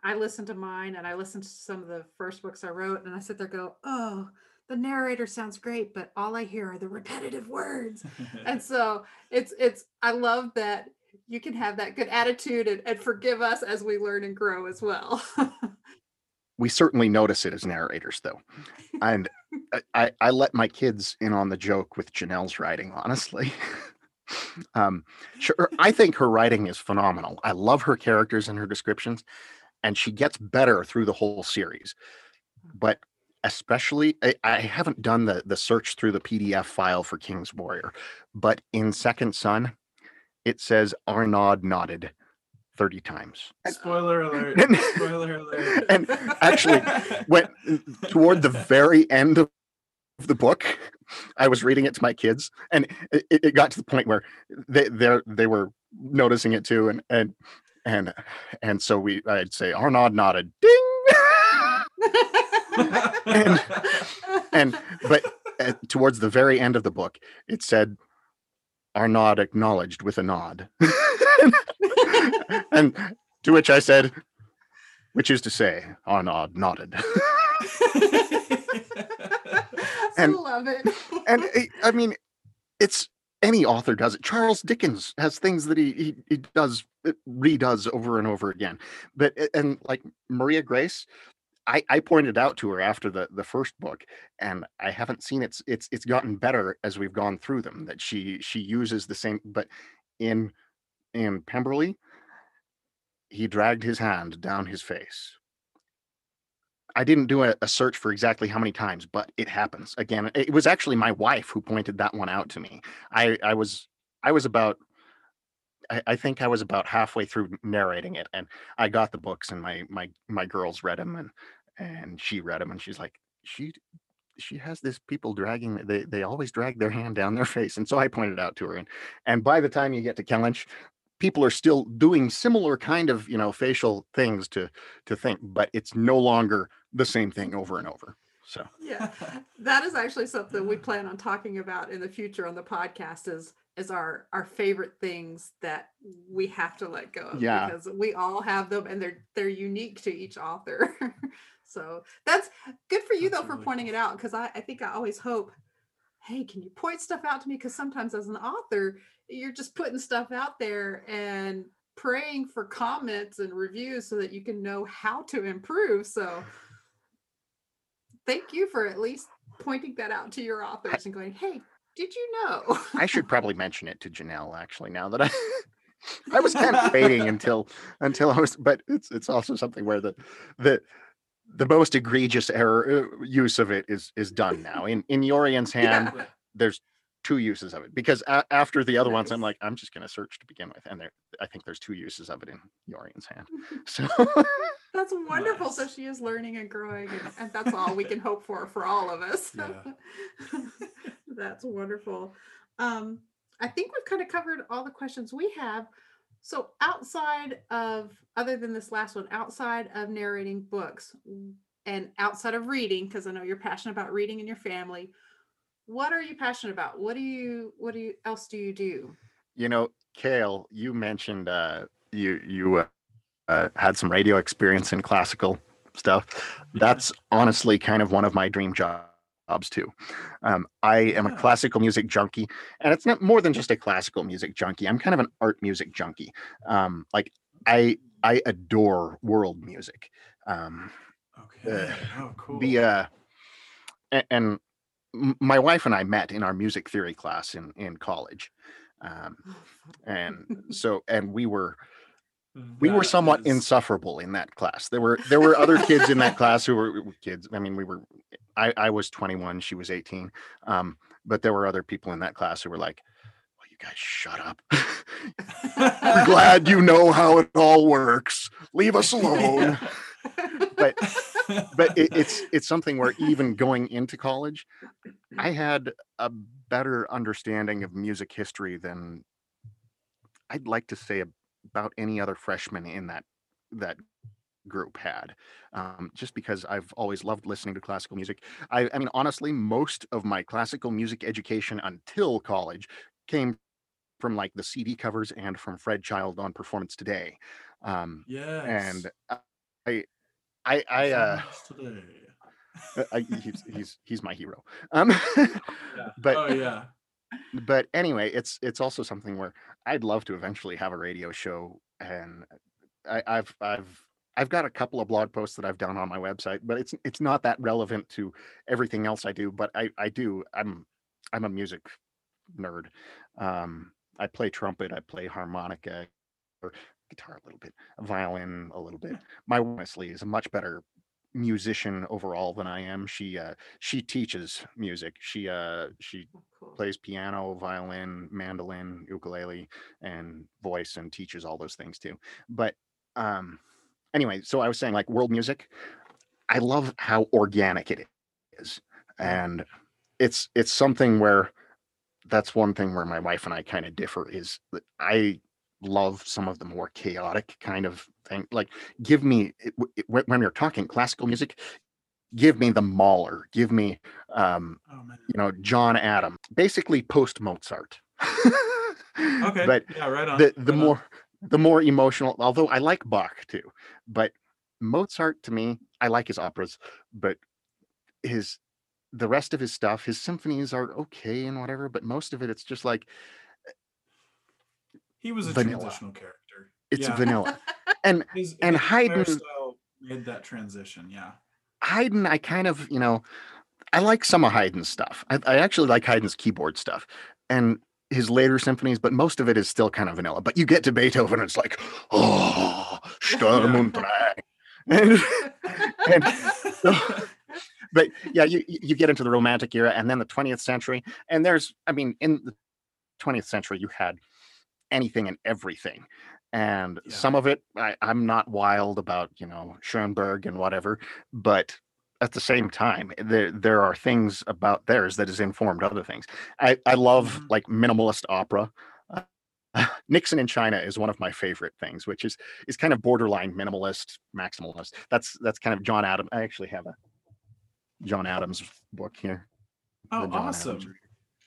i listen to mine and i listen to some of the first books i wrote and i sit there go oh the narrator sounds great but all i hear are the repetitive words. And so it's it's i love that you can have that good attitude and, and forgive us as we learn and grow as well we certainly notice it as narrators though. And I, I let my kids in on the joke with janelle's writing honestly. Um sure i think her writing is phenomenal. I love her characters and her descriptions and she gets better through the whole series. But especially I, I haven't done the the search through the pdf file for king's warrior but in second son it says arnaud nodded 30 times. Spoiler alert. Spoiler alert. and actually, when toward the very end of the book, I was reading it to my kids, and it, it got to the point where they they they were noticing it too, and and and and so we I'd say Arnaud nodded, ding, and, and but uh, towards the very end of the book, it said Arnaud acknowledged with a nod. and to which I said, which is to say, Arnaud nodded. and, love it. and I mean, it's any author does it. Charles Dickens has things that he he, he does redoes over and over again. But and like Maria Grace, I, I pointed out to her after the the first book, and I haven't seen it's it's it's gotten better as we've gone through them. That she she uses the same, but in in Pemberley, he dragged his hand down his face. I didn't do a, a, search for exactly how many times, but it happens again. It was actually my wife who pointed that one out to me. I, I was I was about I, I think I was about halfway through narrating it, and I got the books, and my my my girls read them, and and she read them, and she's like, she she has this people dragging they they always drag their hand down their face and so i pointed out to her and and by the time you get to Kellynch people are still doing similar kind of you know facial things to to think but it's no longer the same thing over and over So yeah that is actually something we plan on talking about in the future on the podcast is is our our favorite things that we have to let go of Yeah. because we all have them and they're they're unique to each author so that's good for you That's though for pointing cool. it out because I, I think i always hope hey can you point stuff out to me because sometimes as an author you're just putting stuff out there and praying for comments and reviews so that you can know how to improve so thank you for at least pointing that out to your authors and going, hey, did you know? I should probably mention it to Janelle actually now that I I was kind of waiting until until I was but it's it's also something where the the the most egregious error uh, use of it is is done now in in Yorien's hand Yeah. there's two uses of it because a- after the other ones I'm like I'm just going to search to begin with and there I think there's two uses of it in Yorien's hand so That's wonderful. So she is learning and growing, and, and that's all we can hope for for all of us. Yeah. that's wonderful. Um, I think we've kind of covered all the questions we have. So outside of, other than this last one, outside of narrating books and outside of reading, because I know you're passionate about reading in your family, what are you passionate about? What do you, what do you, else do you do? you know Kale you mentioned uh you you uh, uh, had some radio experience in classical stuff that's honestly kind of one of my dream jobs too um, i am a classical music junkie and it's not more than just a classical music junkie i'm kind of an art music junkie um, like i i adore world music um, Okay. oh, cool. the uh a- and m- my wife and i met in our music theory class in in college um, and so and we were we were somewhat is- insufferable in that class. There were there were other kids in that class who were kids i mean we were i i was 21 she was 18 um but there were other people in that class who were like well you guys shut up. We're glad you know how it all works. Leave us alone but but it, it's it's something where even going into college i had a better understanding of music history than i'd like to say about any other freshman in that that group had um, just because i've always loved listening to classical music I, I mean honestly most of my classical music education until college came from like the cd covers and from fred child on performance today um, yes. and i i i uh uh, I, he's he's he's my hero. Um, Yeah. but oh yeah. but anyway, it's it's also something where I'd love to eventually have a radio show, and I, I've I've I've got a couple of blog posts that I've done on my website, but it's it's not that relevant to everything else I do. But I I do I'm I'm a music nerd. Um, I play trumpet, I play harmonica, guitar a little bit, violin a little bit. My wife, honestly is a much better musician overall than I am. She uh she teaches music. She uh she Cool. plays piano, violin, mandolin, ukulele, and voice and teaches all those things too. But um anyway, so I was saying like world music, I love how organic it is. And it's it's something where that's one thing where my wife and I kind of differ is that I love some of the more chaotic kind of thing. Like give me when you're talking classical music, give me the Mahler, give me um Oh you know John Adam, basically post Mozart. Okay. but yeah. Right on. the the right on. more the more emotional, although I like Bach too, but Mozart to me, I like his operas, but his the rest of his stuff, his symphonies are okay and whatever, but most of it, it's just like he was a vanilla. transitional character. it's Yeah. vanilla. And His, and his Haydn- made that transition. Yeah. Haydn, I kind of, you know, I like some of Haydn's stuff. I, I actually like Haydn's keyboard stuff and his later symphonies, but most of it is still kind of vanilla. But you get to Beethoven, and it's like, oh, Sturm und Drang. And, and so, but yeah, you you you get into the Romantic era and then the 20th century, and there's, I mean, in the 20th century, you had anything and everything. And Yeah. some of it, I, I'm not wild about, you know, Schoenberg and whatever, but at the same time, there there are things about theirs that has informed other things. I I love Mhm. like minimalist opera. Uh, Nixon in China is one of my favorite things, which is is kind of borderline minimalist, maximalist. That's that's kind of John Adams. I actually have a John Adams book here. Oh, awesome.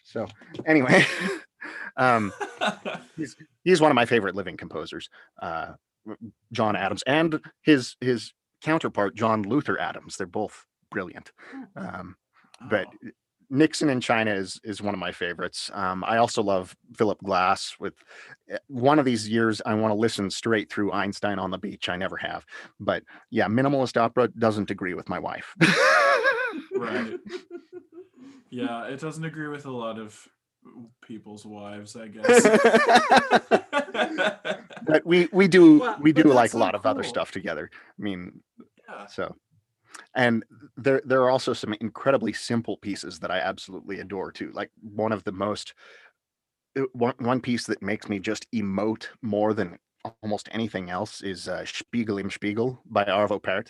So anyway, um, he's one of my favorite living composers, uh, John Adams, and his his counterpart John Luther Adams. They're both brilliant. Um, but Oh, Nixon in China is is one of my favorites. Um, I also love Philip Glass. With eh, one of these years, I want to listen straight through Einstein on the Beach. I never have, but yeah, minimalist opera doesn't agree with my wife. right. Yeah, it doesn't agree with a lot of people's wives, I guess. but we we do Well, we do like a lot of other stuff together. I mean, yeah. so and there there are also some incredibly simple pieces that I absolutely adore too. Like one of the most uh, one one piece that makes me just emote more than almost anything else is uh, Spiegel im Spiegel by Arvo Pärt.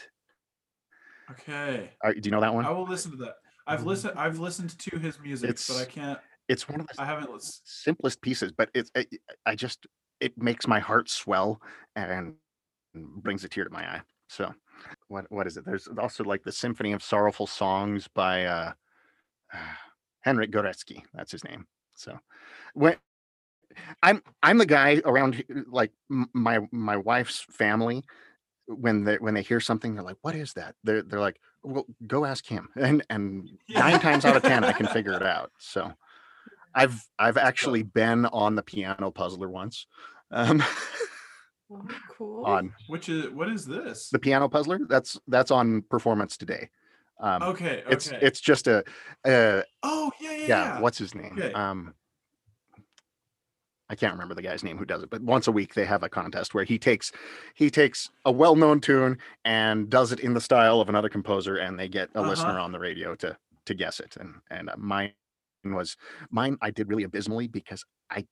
Okay. Do you know that one? I will listen to that. I've listened I've listened to his music, but I can't It's one of the I haven't simplest pieces, but it's eh, I, eh, I just it makes my heart swell and brings a tear to my eye. So what what is it? There's also like the Symphony of Sorrowful Songs by uh, ah, Henryk Górecki. That's his name. So when I'm I'm the guy around like my my wife's family when they when they hear something they're like what is that they're they're like well go ask him and and nine times out of ten I can figure it out so I've I've actually been on the piano puzzler once um Oh, cool. on Which is what is this? the piano puzzler that's that's on performance today um okay, okay. it's it's just a uh oh yeah, yeah, yeah, yeah. what's his name Okay. um i can't remember the guy's name who does it but once a week they have a contest where he takes he takes a well-known tune and does it in the style of another composer and they get a listener Uh-huh. on the radio to to guess it and and uh, mine was mine i did really abysmally because i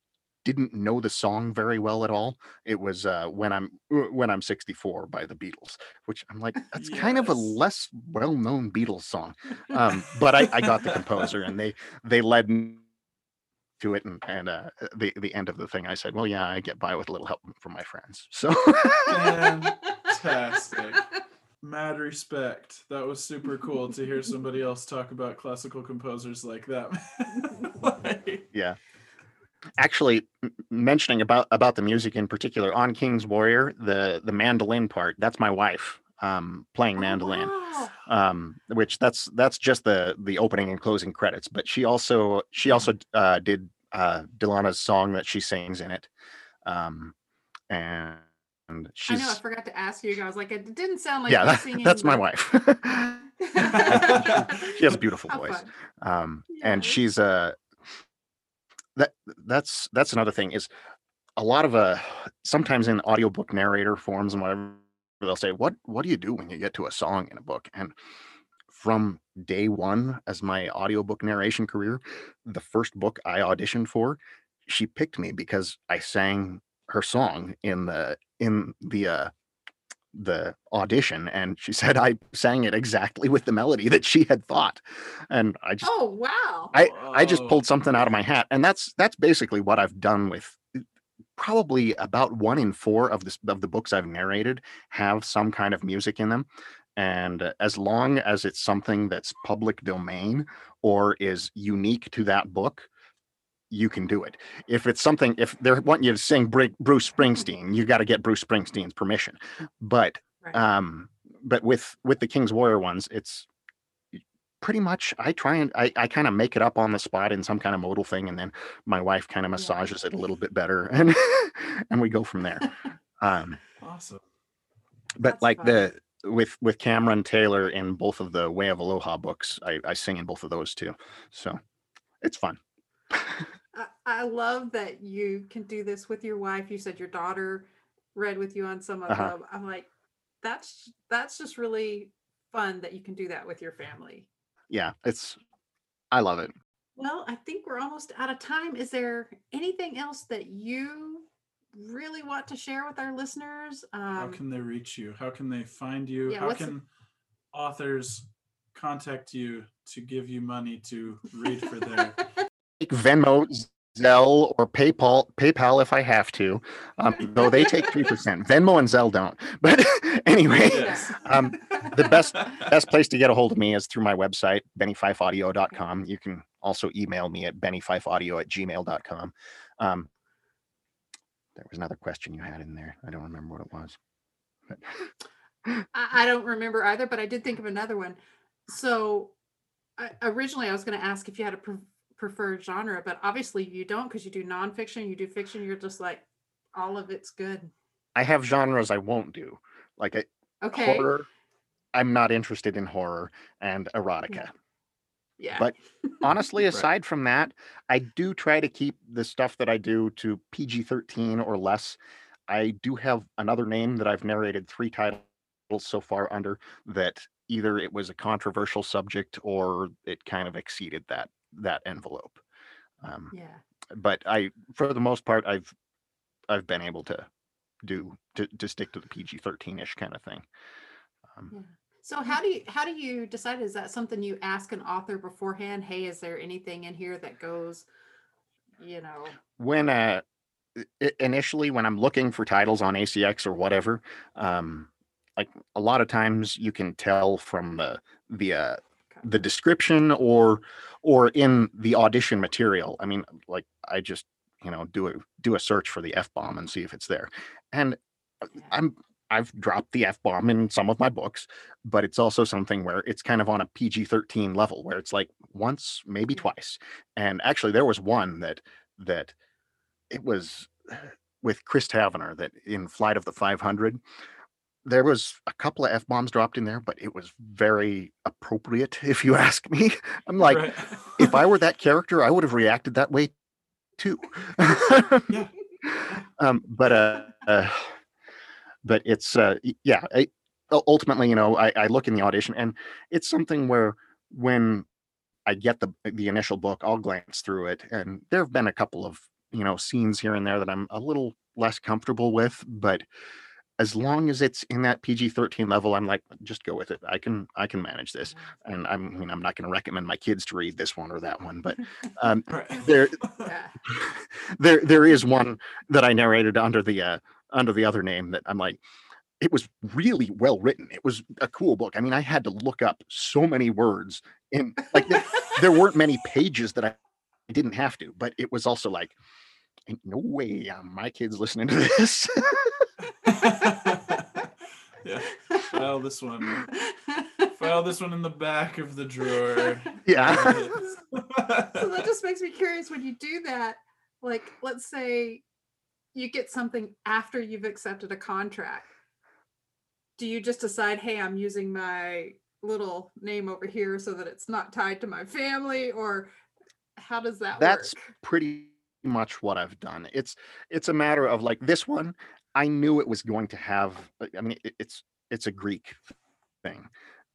didn't know the song very well at all. It was uh when i'm when i'm 64 by the beatles which i'm like that's kind of a less well-known beatles song. Um, but I, I got the composer and they they led me to it and, and uh, the the end of the thing I said well yeah I get by with a little help from my friends. So Fantastic. Mad respect. That was super cool to hear somebody else talk about classical composers like that. Like, yeah actually mentioning about about the music in particular on King's Warrior the the mandolin part that's my wife um playing Oh, mandolin wow. um which that's that's just the the opening and closing credits but she also she also uh did uh delana's song that she sings in it um and and I know. I forgot to ask you. I was like, it didn't sound like yeah that- singing. that's my wife she has a beautiful How voice um and Yes. she's uh that that's that's another thing is a lot of uh sometimes in audiobook narrator forms and whatever they'll say what what do you do when you get to a song in a book and from day one as my audiobook narration career the first book i auditioned for she picked me because i sang her song in the in the uh the audition and she said i sang it exactly with the melody that she had thought and i just Oh wow. I I just pulled something out of my hat, and that's that's basically what I've done with probably about one in four of this of the books I've narrated have some kind of music in them, and as long as it's something that's public domain or is unique to that book. You can do it. If it's something, if they want you to sing Bruce Springsteen, you got to get Bruce Springsteen's permission. But Right. um but with with the king's warrior ones it's pretty much i try and i, I kind of make it up on the spot in some kind of modal thing and then my wife kind of Yeah. massages it a little bit better and and we go from there um awesome. but That's like fun. the with with cameron taylor in both of the way of aloha books i i sing in both of those too so it's fun I, I love that you can do this with your wife. You said your daughter read with you on some of Uh-huh. them. I'm like, that's that's just really fun that you can do that with your family. yeah it's i love it Well, I think we're almost out of time. Is there anything else that you really want to share with our listeners? How Um, can they reach you? How can they find you? yeah, How what's the- can authors contact you to give you money to read for their take venmo Zelle or PayPal, PayPal if I have to, um, though they take three percent. Venmo and Zelle don't. But anyway, Yes. um, the best best place to get a hold of me is through my website, bennyfifeaudio.com. You can also email me at bennyfifeaudio at gmail.com. Um, there was another question you had in there. I don't remember what it was. But I, don't remember either, but I did think of another one. So I, originally I was going to ask if you had a preferred genre, but obviously you don't because you do nonfiction, you do fiction. You're just like, all of it's good. I have genres I won't do. Like I, Okay. horror. I'm not interested in horror and erotica. Mm. Yeah. But honestly, Right. aside from that, I do try to keep the stuff that I do to PG 13 or less. I do have another name that I've narrated three titles so far under that either it was a controversial subject or it kind of exceeded that that envelope. Um, yeah. but I, for the most part, I've I've been able to do to, to stick to the PG 13 ish kind of thing. Um, Yeah. So how do you how do you decide? Is that something you ask an author beforehand? Hey, is there anything in here that goes, you know? when uh initially when i'm looking for titles on acx or whatever um like a lot of times you can tell from the the uh the description or or in the audition material. I mean like i just you know do a do a search for the f-bomb and see if it's there. And uh, i'm i've dropped the f-bomb in some of my books but it's also something where it's kind of on a pg-13 level where it's like once maybe twice. And actually there was one that that it was with Chris Tavener that in Flight of the 500, there was a couple of F bombs dropped in there, but it was very appropriate, if you ask me. I'm like, Right. if I were that character, I would have reacted that way too. Yeah. um, but uh, uh, but it's uh, yeah. I, ultimately, you know, I, I look in the audition, and it's something where when I get the the initial book, I'll glance through it, and there have been a couple of you know scenes here and there that I'm a little less comfortable with, but as long as it's in that PG-13 level, I'm like, just go with it. I can I can manage this. And I'm I mean, I'm not going to recommend my kids to read this one or that one, but um, there there there is one that I narrated under the uh, under the other name that I'm like, it was really well written. It was a cool book. I mean, I had to look up so many words in like there, there weren't many pages that I didn't have to, but it was also like, no way uh, my kids listening to this. yeah. File this one. File this one in the back of the drawer. yeah. so that just makes me curious when you do that like let's say you get something after you've accepted a contract do you just decide hey i'm using my little name over here so that it's not tied to my family or how does that That's work pretty much what I've done. It's it's a matter of like this one. I knew it was going to have. uh, I mean, it, it's it's a Greek thing,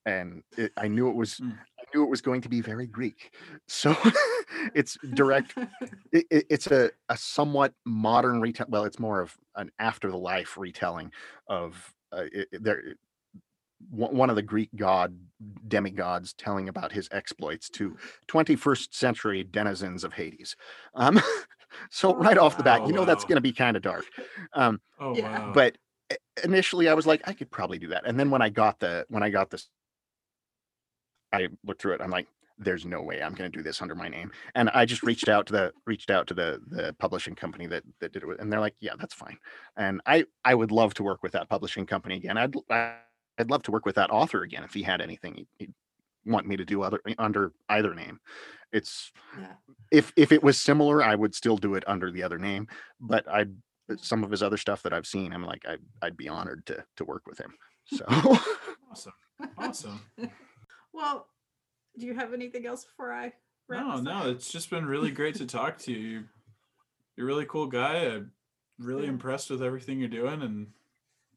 and it, I knew it was. Mm. I knew it was going to be very Greek. So it's direct. It, it- it's a a somewhat modern retell. Well, it's more of an after the life retelling of uh, there. One one of the Greek god demigods telling about his exploits to 21st century denizens of Hades. Um, so Oh, right off the bat, wow. you know that's going to be kind of dark. Um, Oh Yeah. wow. but initially, I was like, I could probably do that. And then when I got the when I got this, I looked through it. I'm like, there's no way I'm going to do this under my name. And I just reached out to the reached out to the the publishing company that that did it, with, and they're like, yeah, that's fine. And I I would love to work with that publishing company again. I'd I- I'd love to work with that author again if he had anything he'd, he'd want me to do other eh, under either name. It's Yeah. if if it was similar, I would still do it under the other name. But I'd some of his other stuff that I've seen, I'm like I I'd be honored to to work with him. So awesome. Awesome. well do you have anything else before i wrap No, no, up? it's just been really great to talk to you. You- You're a really cool guy. I'm really Yeah. impressed with everything you're doing, and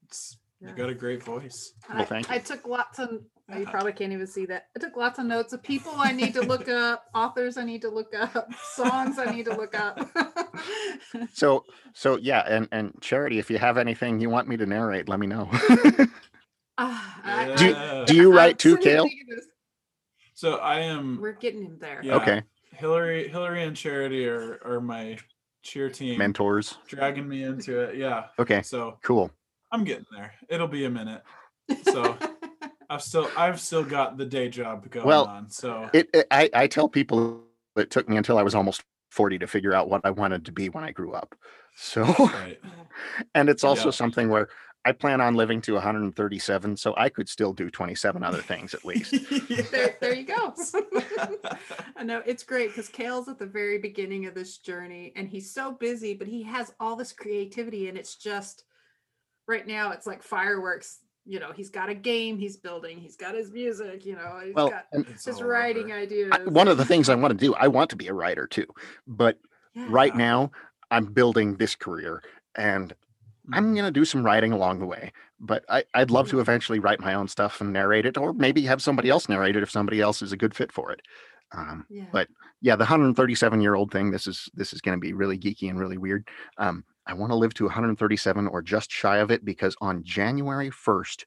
it's, Yeah. you got a great voice. Well, I, thank I you. took lots of you uh-huh. probably can't even see that. I took lots of notes of people I need to look up, authors I need to look up, songs I need to look up. so so yeah, and and Charity, if you have anything you want me to narrate, let me know. Ah, I- Do you- I- do you write too, sitting Kale? So I am. We're getting him there. Yeah. Okay, Hillary, Hillary, and Charity are are my cheer team. mentors. dragging me into it. Yeah. Okay, So cool. I'm getting there. It'll be a minute. So I've still I've still got the day job going Well, on. So It, it I, I tell people it took me until I was almost 40 to figure out what I wanted to be when I grew up. So, right. and it's also Yeah. something where I plan on living to 137, so I could still do 27 other things at least. there, there you go. I know it's great because Kale's at the very beginning of this journey and he's so busy, but he has all this creativity and it's just right now it's like fireworks. You know, he's got a game he's building, he's got his music, you know, he's Well, got It's his writing over. ideas. I- one of the things I want to do, I want to be a writer too, but Yeah. right now I'm building this career and I'm Mhm. going to do some writing along the way. But I, I'd love to eventually write my own stuff and narrate it, or maybe have somebody else narrate it if somebody else is a good fit for it. Um, Yeah. but yeah, the 137 year old thing. This is this is going to be really geeky and really weird. Um, I want to live to 137 or just shy of it because on January 1st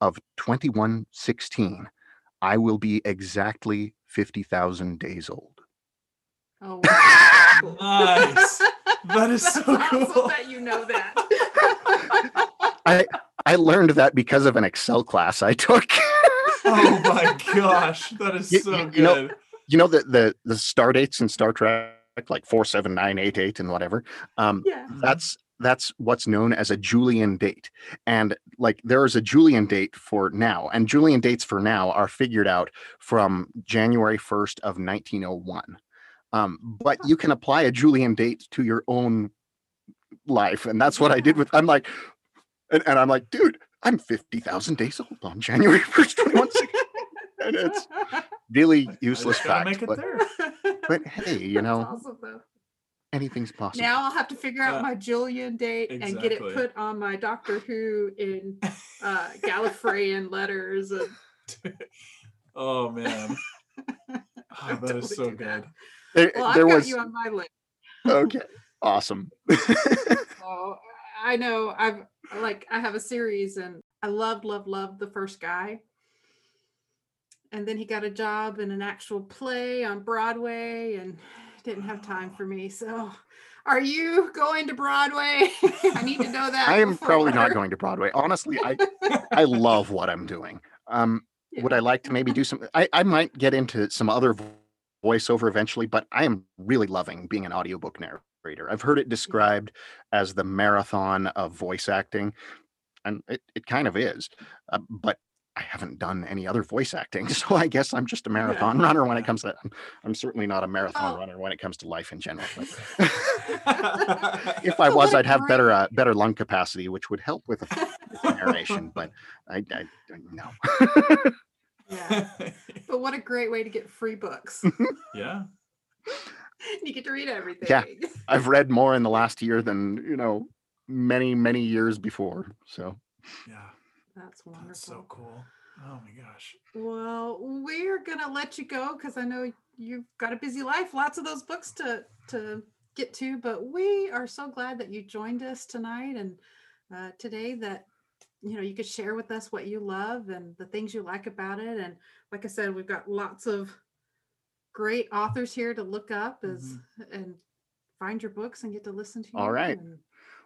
of 2116, I will be exactly 50,000 days old. Oh, wow. Nice. That is That's so awesome cool. that you know that. I I learned that because of an Excel class I took. Oh my gosh, that is You- so you- good. you know- you know the the the star dates in Star Trek, like four, seven, nine, eight, eight, and whatever. Um, yeah. that's that's what's known as a Julian date. And like there is a Julian date for now, and Julian dates for now are figured out from January 1st of 1901. Um, but you can apply a Julian date to your own life, and that's what I did with. I'm like, and, and I'm like, dude, I'm 50,000 days old on January 1st, 2160. and it's really useless just gotta fact, make it but, there. but hey, you know, awesome, anything's possible. Now I'll have to figure out Yeah. my Julian date and get it put on my Doctor Who in uh, Gallifreyan letters. And oh man. Oh, that Totally is so good. there, well, I've there got was you on my list. okay, awesome. So I know I've like I have a series and I loved, loved, loved the first guy. And then he got a job in an actual play on Broadway and didn't have time for me. So are you going to Broadway? I need to know that. I am probably not going to Broadway. Honestly, I I love what I'm doing. Um, would I like to maybe do some? I I might get into some other voiceover eventually, but I am really loving being an audiobook narrator. I've heard it described as the marathon of voice acting, and it, it kind of is. Uh, but I haven't done any other voice acting, so I guess I'm just a marathon runner when it comes to. I'm, I'm certainly not a marathon Oh. runner when it comes to life in general. but- if if I was, what a I'd have better uh, better lung capacity, which would help with the narration. But I, I, I no. Yeah. But what a great way to get free books. yeah. you get to read everything. Yeah, I've read more in the last year than you know many many years before. So Yeah. That's wonderful. That's so cool. Oh my gosh. Well, we're gonna let you go because I know you've got a busy life, lots of those books to to get to. But we are so glad that you joined us tonight and uh, today. That you know you could share with us what you love and the things you like about it. And like I said, we've got lots of great authors here to look up as and find your books and get to listen to. Mm-hmm. All you, right. and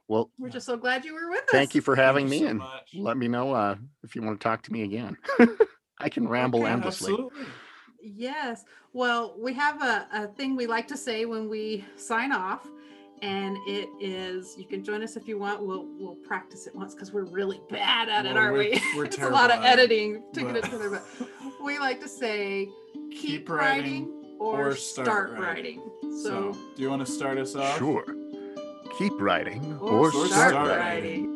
well, We're just so glad you were with us. thank you for having you me so and much. let me know uh, if you want to talk to me again. I can ramble Okay. endlessly. Absolutely. Yes. Well, we have a, a thing we like to say when we sign off, and it is you can join us if you want. We'll we'll practice it once because we're really bad at it, aren't we're- we? we're it's a lot of terrible at it, editing to get it together, but we like to say keep, Keep writing, writing or, or start, start writing. So, So, do you want to start us off? Sure. Keep writing or, or, start, start writing.